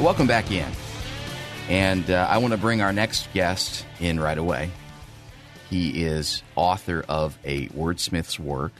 Welcome back in. And uh, I want to bring our next guest in right away. He is author of a wordsmith's work.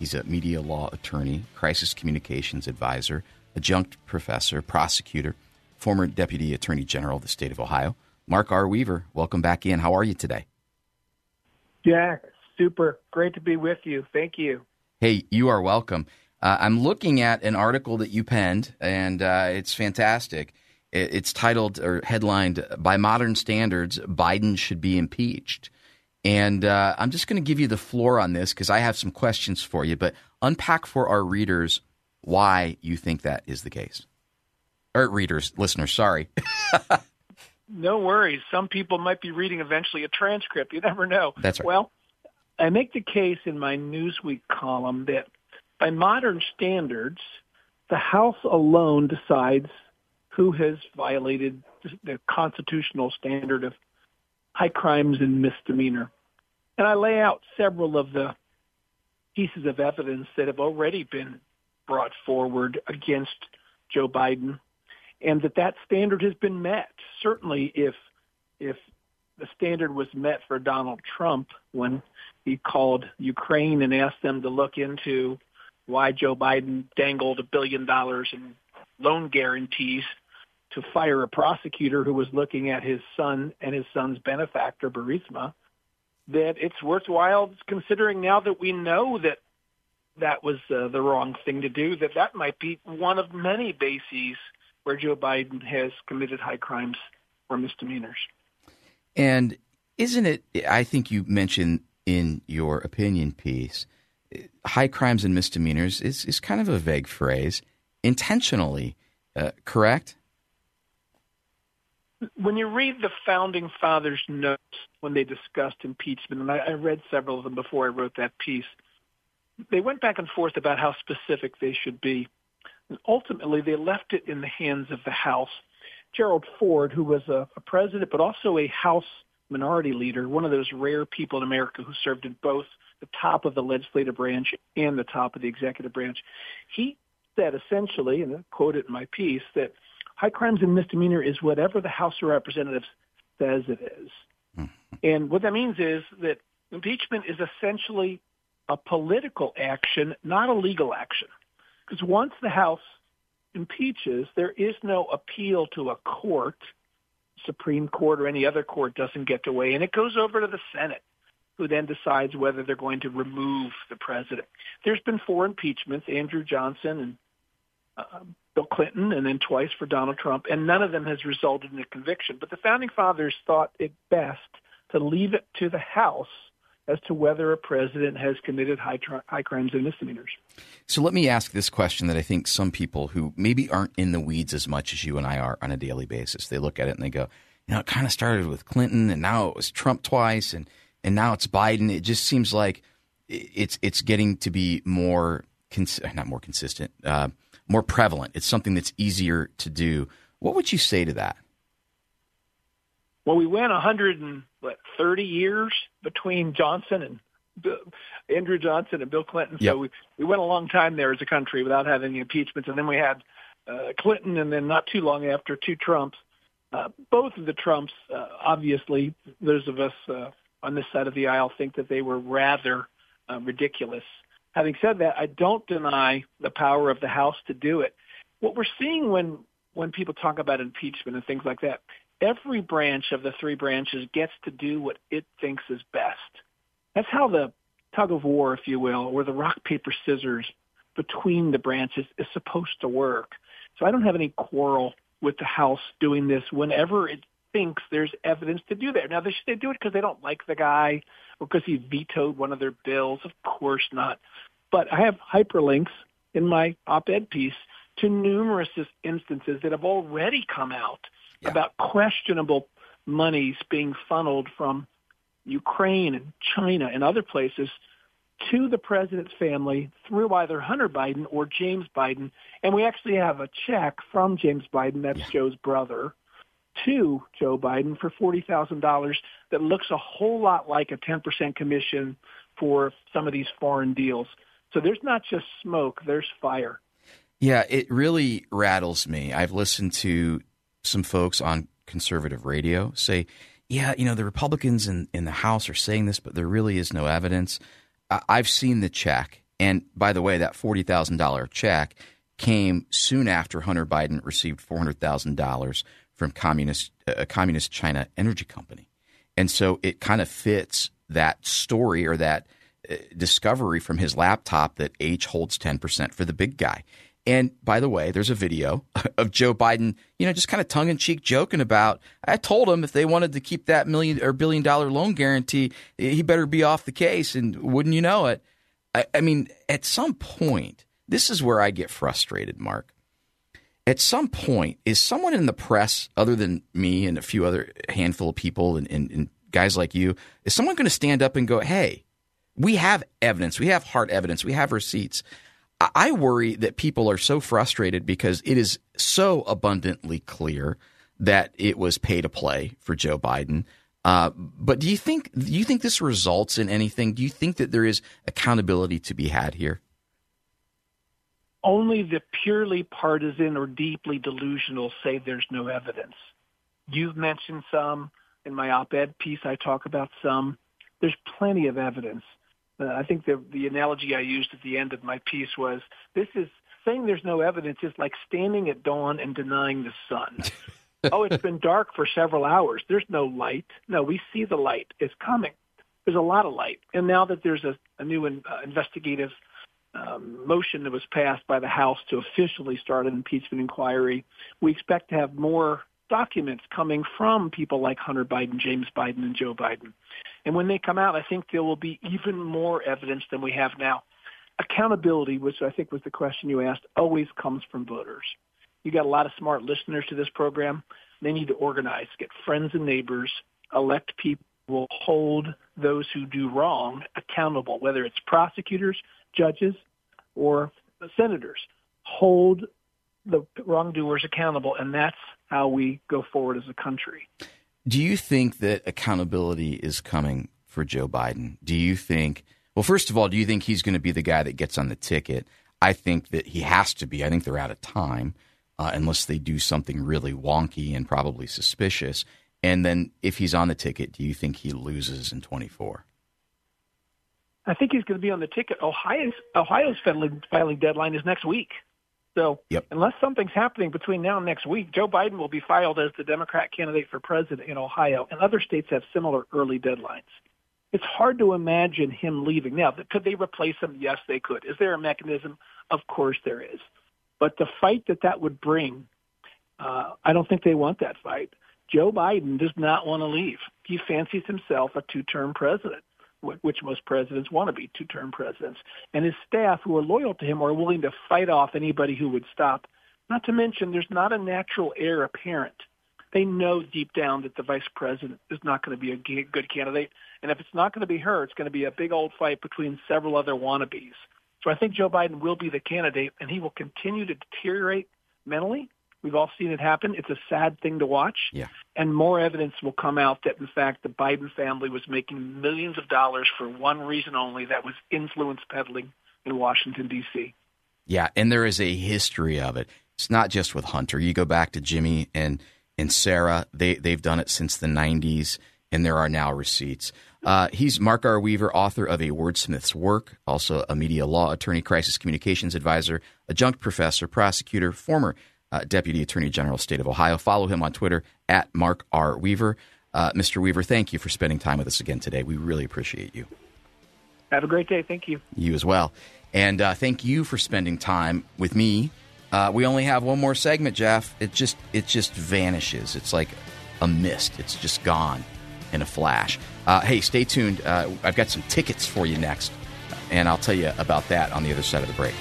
He's a media law attorney, crisis communications advisor, adjunct professor, prosecutor, former deputy attorney general of the state of Ohio. Mark R. Weaver, welcome back in. How are you today? Jack, super. Great to be with you. Thank you. Hey, you are welcome. Uh, I'm looking at an article that you penned, and uh, it's fantastic. It's titled or headlined "By Modern Standards, Biden Should Be Impeached." And uh, I'm just going to give you the floor on this because I have some questions for you. But unpack for our readers why you think that is the case, or readers, listeners. Sorry. no worries. Some people might be reading eventually a transcript. You never know. That's right. Well, I make the case in my Newsweek column that by modern standards, the House alone decides who has violated the constitutional standard of high crimes and misdemeanor. And I lay out several of the pieces of evidence that have already been brought forward against Joe Biden and that that standard has been met. Certainly if if the standard was met for Donald Trump when he called Ukraine and asked them to look into why Joe Biden dangled a billion dollars in loan guarantees to fire a prosecutor who was looking at his son and his son's benefactor, Burisma, that it's worthwhile considering now that we know that that was uh, the wrong thing to do, that that might be one of many bases where Joe Biden has committed high crimes or misdemeanors. And isn't it, I think you mentioned in your opinion piece, high crimes and misdemeanors is, is kind of a vague phrase, intentionally, uh, correct? When you read the founding fathers' notes when they discussed impeachment, and I, I read several of them before I wrote that piece, they went back and forth about how specific they should be. And ultimately, they left it in the hands of the House. Gerald Ford, who was a, a president but also a House minority leader, one of those rare people in America who served in both the top of the legislative branch and the top of the executive branch. He said essentially, and I quote it in my piece, that high crimes and misdemeanor is whatever the House of Representatives says it is. Mm-hmm. And what that means is that impeachment is essentially a political action, not a legal action. Because once the House impeaches, there is no appeal to a court, Supreme Court or any other court doesn't get to weigh, and it goes over to the Senate who then decides whether they're going to remove the president. There's been four impeachments, Andrew Johnson and uh, Bill Clinton, and then twice for Donald Trump, and none of them has resulted in a conviction. But the founding fathers thought it best to leave it to the House as to whether a president has committed high, high crimes and misdemeanors. So let me ask this question that I think some people who maybe aren't in the weeds as much as you and I are on a daily basis, they look at it and they go, you know, it kind of started with Clinton and now it was Trump twice and and now it's Biden. It just seems like it's it's getting to be more cons- not more consistent, uh, more prevalent. It's something that's easier to do. What would you say to that? Well, we went 130 years between Johnson and Bill, Andrew Johnson and Bill Clinton. So we we went a long time there as a country without having any impeachments, and then we had uh, Clinton, and then not too long after, two Trumps. Uh, both of the Trumps, uh, obviously, those of us uh, on this side of the aisle think that they were rather uh, ridiculous. Having said that, I don't deny the power of the House to do it. What we're seeing when when people talk about impeachment and things like that, every branch of the three branches gets to do what it thinks is best. That's how the tug of war, if you will, or the rock paper scissors between the branches is supposed to work. So I don't have any quarrel with the House doing this whenever it thinks there's evidence to do that. Now, they, should they do it because they don't like the guy or because he vetoed one of their bills? Of course not. But I have hyperlinks in my op-ed piece to numerous instances that have already come out yeah. about questionable monies being funneled from Ukraine and China and other places to the president's family through either Hunter Biden or James Biden. And we actually have a check from James Biden, that's yeah. Joe's brother, to Joe Biden for $40,000 that looks a whole lot like a 10% commission for some of these foreign deals. So there's not just smoke, there's fire. Yeah, it really rattles me. I've listened to some folks on conservative radio say, yeah, you know, the Republicans in, in the House are saying this, but there really is no evidence. I've seen the check. And by the way, that $40,000 check came soon after Hunter Biden received $400,000 from communist, a communist China energy company. And so it kind of fits that story or that uh, discovery from his laptop that H holds 10% for the big guy. And by the way, there's a video of Joe Biden, you know, just kind of tongue in cheek joking about. I told him if they wanted to keep that million or billion dollar loan guarantee, he better be off the case. And wouldn't you know it? I, I mean, at some point, this is where I get frustrated, Mark. At some point, is someone in the press, other than me and a few other handful of people and, and, and guys like you, is someone going to stand up and go, hey, we have evidence, we have hard evidence, we have receipts I worry that people are so frustrated because it is so abundantly clear that it was pay to play for Joe Biden. Uh, but do you think do you think this results in anything? Do you think that there is accountability to be had here? Only the purely partisan or deeply delusional say there's no evidence. You've mentioned some in my op-ed piece. I talk about some. There's plenty of evidence. Uh, I think the the analogy I used at the end of my piece was this is saying there's no evidence is like standing at dawn and denying the sun. oh, it's been dark for several hours. There's no light. No, we see the light. It's coming. There's a lot of light. And now that there's a, a new in, uh, investigative um, motion that was passed by the House to officially start an impeachment inquiry, we expect to have more documents coming from people like Hunter Biden, James Biden, and Joe Biden. And when they come out, I think there will be even more evidence than we have now. Accountability, which I think was the question you asked, always comes from voters. You got a lot of smart listeners to this program. They need to organize, get friends and neighbors, elect people who will hold those who do wrong accountable, whether it's prosecutors, judges, or senators. Hold the wrongdoers accountable, and that's how we go forward as a country. Do you think that accountability is coming for Joe Biden? Do you think, well, first of all, do you think he's going to be the guy that gets on the ticket? I think that he has to be. I think they're out of time uh, unless they do something really wonky and probably suspicious. And then if he's on the ticket, do you think he loses in 24? I think he's going to be on the ticket. Ohio's Ohio's filing, filing deadline is next week. So yep. unless something's happening between now and next week, Joe Biden will be filed as the Democrat candidate for president in Ohio, and other states have similar early deadlines. It's hard to imagine him leaving. Now, could they replace him? Yes, they could. Is there a mechanism? Of course there is. But the fight that that would bring, uh, I don't think they want that fight. Joe Biden does not want to leave. He fancies himself a two-term president which most presidents want to be two-term presidents. And his staff, who are loyal to him, are willing to fight off anybody who would stop. Not to mention, there's not a natural heir apparent. They know deep down that the vice president is not going to be a good candidate. And if it's not going to be her, it's going to be a big old fight between several other wannabes. So I think Joe Biden will be the candidate, and he will continue to deteriorate mentally We've all seen it happen. It's a sad thing to watch. Yeah. And more evidence will come out that, in fact, the Biden family was making millions of dollars for one reason only that was influence peddling in Washington, D.C. Yeah. And there is a history of it. It's not just with Hunter. You go back to Jimmy and, and Sarah, they, they've done it since the 90s, and there are now receipts. Uh, he's Mark R. Weaver, author of A Wordsmith's Work, also a media law attorney, crisis communications advisor, adjunct professor, prosecutor, former uh, Deputy Attorney General, State of Ohio. Follow him on Twitter at Mark R. Weaver. Uh, Mr. Weaver, thank you for spending time with us again today. We really appreciate you. Have a great day. Thank you. You as well. And uh, thank you for spending time with me Uh, we only have one more segment, Jeff. It just it just vanishes. It's like a mist. It's just gone in a flash. Uh, hey, stay tuned. Uh, I've got some tickets for you next, and I'll tell you about that on the other side of the break.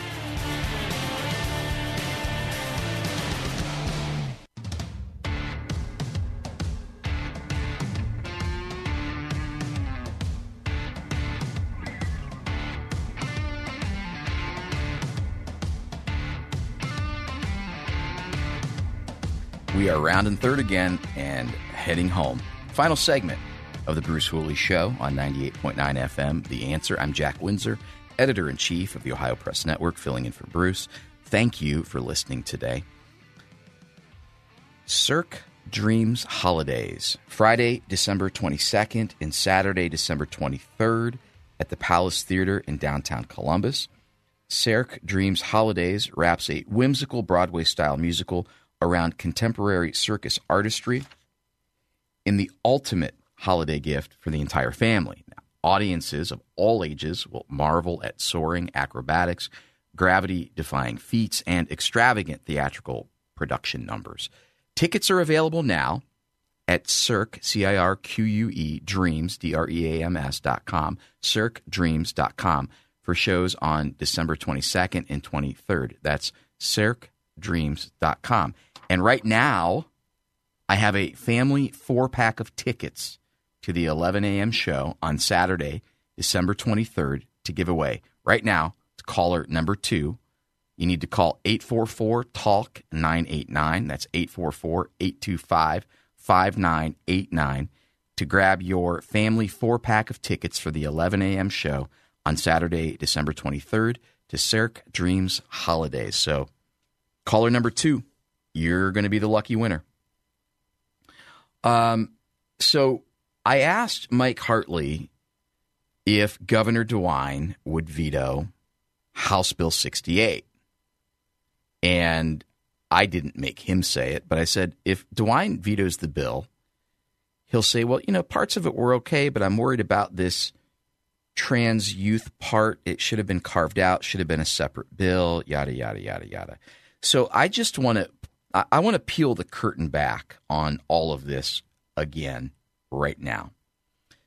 We are rounding third again and heading home. Final segment of the Bruce Hooley Show on 98.9 FM. The Answer. I'm Jack Windsor, editor in chief of the Ohio Press Network, filling in for Bruce. Thank you for listening today. Cirque Dreams Holidays, Friday, December 22nd, and Saturday, December 23rd at the Palace Theater in downtown Columbus. Cirque Dreams Holidays wraps a whimsical Broadway style musical around contemporary circus artistry in the ultimate holiday gift for the entire family. Now, audiences of all ages will marvel at soaring acrobatics, gravity defying feats, and extravagant theatrical production numbers. Tickets are available now at Cirque, C I R Q U E, Dreams, D R E A M S dot com, for shows on December 22nd and 23rd. That's CirqueDreams.com. And right now, I have a family four pack of tickets to the 11 a.m. show on Saturday, December 23rd, to give away. Right now, it's caller number two. You need to call 844 TALK 989. That's 844 825 5989 to grab your family four pack of tickets for the 11 a.m. show on Saturday, December 23rd to Cirque Dreams Holidays. So, caller number two you're going to be the lucky winner. Um, so I asked Mike Hartley if Governor DeWine would veto House Bill 68. And I didn't make him say it, but I said if DeWine vetoes the bill, he'll say, well, you know, parts of it were okay, but I'm worried about this trans youth part. It should have been carved out, should have been a separate bill, yada, yada, yada, yada. So I just want to I, want to peel the curtain back on all of this again right now.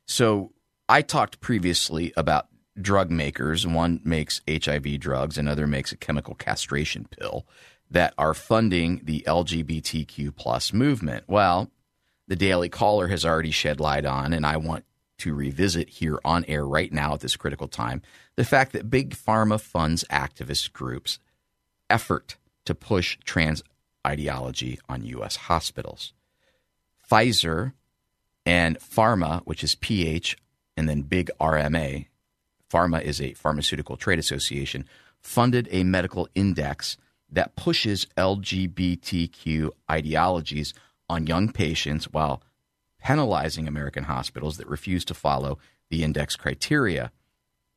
So I talked previously about drug makers. One makes HIV drugs, another makes a chemical castration pill that are funding the LGBTQ plus movement. Well, the Daily Caller has already shed light on, and I want to revisit here on air right now at this critical time the fact that big pharma funds activist groups' effort to push trans ideology on U.S. hospitals. Pfizer and PhRMA, which is PH, and then big RMA, PhRMA is a pharmaceutical trade association, funded a medical index that pushes LGBTQ ideologies on young patients while penalizing American hospitals that refuse to follow the index criteria.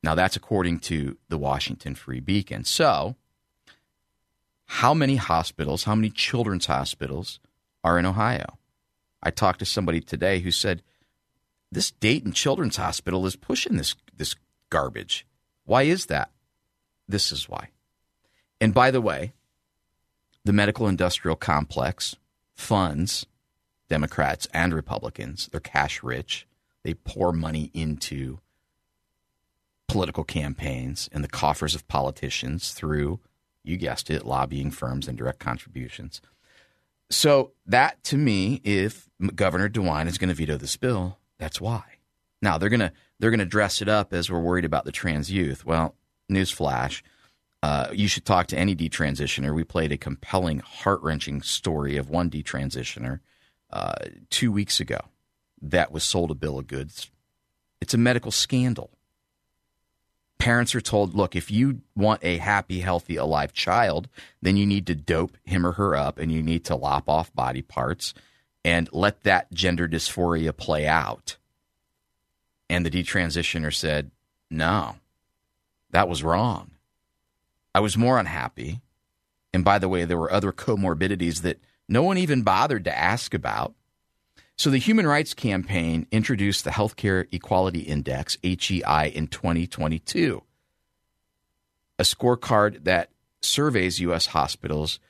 Now, that's according to the Washington Free Beacon. So, how many hospitals, how many children's hospitals are in Ohio? I talked to somebody today who said this Dayton Children's Hospital is pushing this this garbage. Why is that? This is why. And by the way, the medical industrial complex funds Democrats and Republicans. They're cash rich. They pour money into political campaigns and the coffers of politicians through you guessed it, lobbying firms and direct contributions. So that to me, if Governor DeWine is going to veto this bill, that's why. Now they're gonna they're gonna dress it up as we're worried about the trans youth. Well, newsflash. Uh, you should talk to any detransitioner. We played a compelling, heart wrenching story of one detransitioner uh, two weeks ago that was sold a bill of goods. It's a medical scandal parents are told, look, if you want a happy, healthy, alive child, then you need to dope him or her up and you need to lop off body parts and let that gender dysphoria play out. And the detransitioner said, no, that was wrong. I was more unhappy. And by the way, there were other comorbidities that no one even bothered to ask about. So the Human Rights Campaign introduced the Healthcare Equality Index, HEI, in 2022, a scorecard that surveys U.S. hospitals,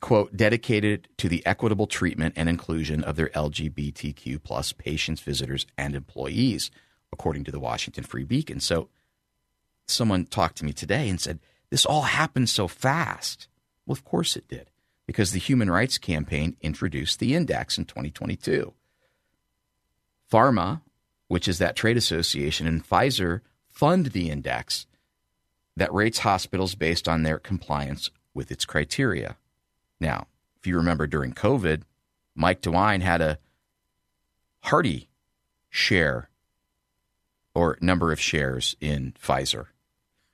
quote, dedicated to the equitable treatment and inclusion of their LGBTQ plus patients, visitors, and employees, according to the Washington Free Beacon. So someone talked to me today and said, This all happened so fast. Well, of course it did, because the Human Rights Campaign introduced the index in 2022. PhRMA, which is that trade association, and Pfizer fund the index that rates hospitals based on their compliance with its criteria. Now, if you remember during COVID, Mike DeWine had a hearty share or number of shares in Pfizer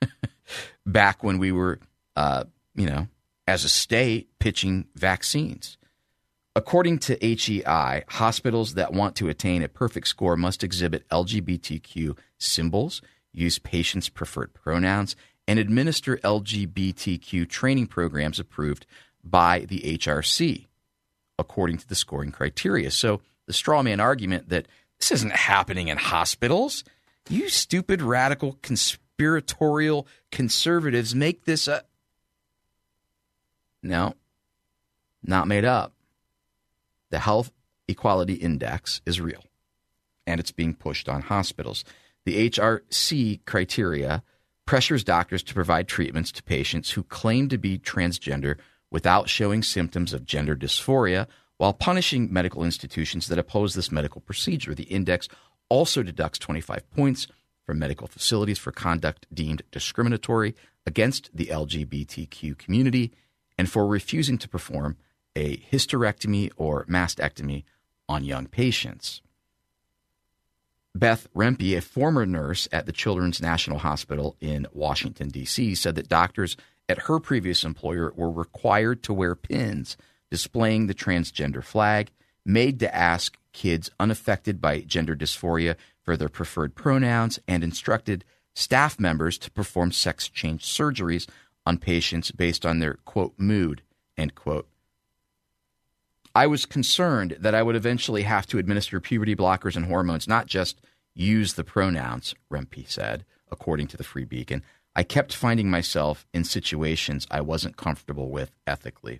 back when we were, uh, you know, as a state pitching vaccines. According to HEI, hospitals that want to attain a perfect score must exhibit LGBTQ symbols, use patients' preferred pronouns, and administer LGBTQ training programs approved by the HRC, according to the scoring criteria. So the straw man argument that this isn't happening in hospitals, you stupid radical conspiratorial conservatives make this a. No, not made up. The Health Equality Index is real, and it's being pushed on hospitals. The HRC criteria pressures doctors to provide treatments to patients who claim to be transgender without showing symptoms of gender dysphoria while punishing medical institutions that oppose this medical procedure. The index also deducts 25 points from medical facilities for conduct deemed discriminatory against the LGBTQ community and for refusing to perform a hysterectomy or mastectomy on young patients. Beth Rempe, a former nurse at the Children's National Hospital in Washington, D.C., said that doctors at her previous employer were required to wear pins displaying the transgender flag, made to ask kids unaffected by gender dysphoria for their preferred pronouns, and instructed staff members to perform sex change surgeries on patients based on their quote mood end quote. I was concerned that I would eventually have to administer puberty blockers and hormones, not just use the pronouns, Rempe said, according to the Free Beacon. I kept finding myself in situations I wasn't comfortable with ethically.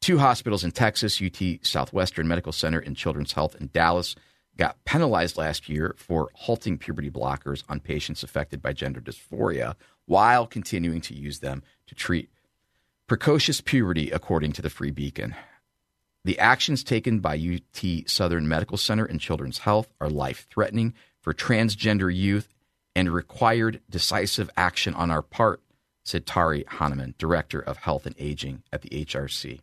Two hospitals in Texas, UT Southwestern Medical Center and Children's Health in Dallas, got penalized last year for halting puberty blockers on patients affected by gender dysphoria while continuing to use them to treat precocious puberty, according to the Free Beacon. The actions taken by UT Southern Medical Center and Children's Health are life threatening for transgender youth and required decisive action on our part, said Tari Hanneman, Director of Health and Aging at the HRC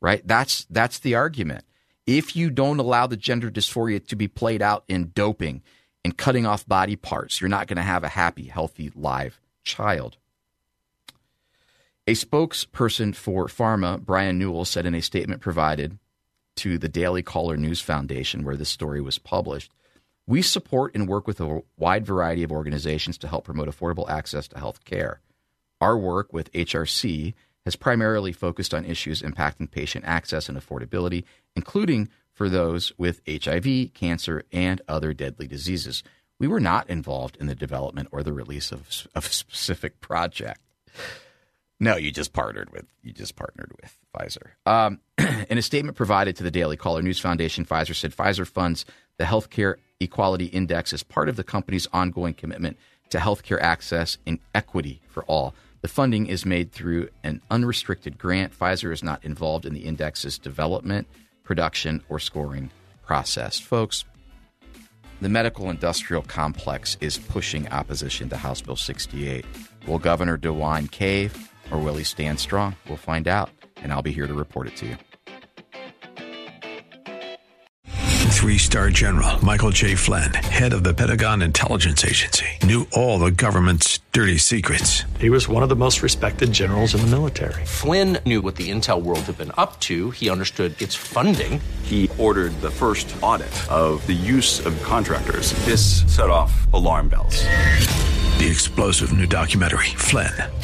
right? That's that's the argument. If you don't allow the gender dysphoria to be played out in doping and cutting off body parts, you're not going to have a happy, healthy, live child. A spokesperson for PhRMA, Brian Newell, said in a statement provided to the Daily Caller News Foundation, where this story was published, we support and work with a wide variety of organizations to help promote affordable access to health care. Our work with HRC has primarily focused on issues impacting patient access and affordability, including for those with HIV, cancer, and other deadly diseases. We were not involved in the development or the release of, of a specific project. No, you just partnered with you just partnered with Pfizer. Um, in a statement provided to the Daily Caller News Foundation, Pfizer said Pfizer funds the Healthcare Equality Index as part of the company's ongoing commitment to healthcare access and equity for all. The funding is made through an unrestricted grant. Pfizer is not involved in the index's development, production, or scoring process. Folks, the medical industrial complex is pushing opposition to House Bill 68. Will Governor DeWine cave or will he stand strong? We'll find out, and I'll be here to report it to you. Three star general Michael J. Flynn, head of the Pentagon Intelligence Agency, knew all the government's dirty secrets. He was one of the most respected generals in the military. Flynn knew what the intel world had been up to, he understood its funding. He ordered the first audit of the use of contractors. This set off alarm bells. The explosive new documentary, Flynn,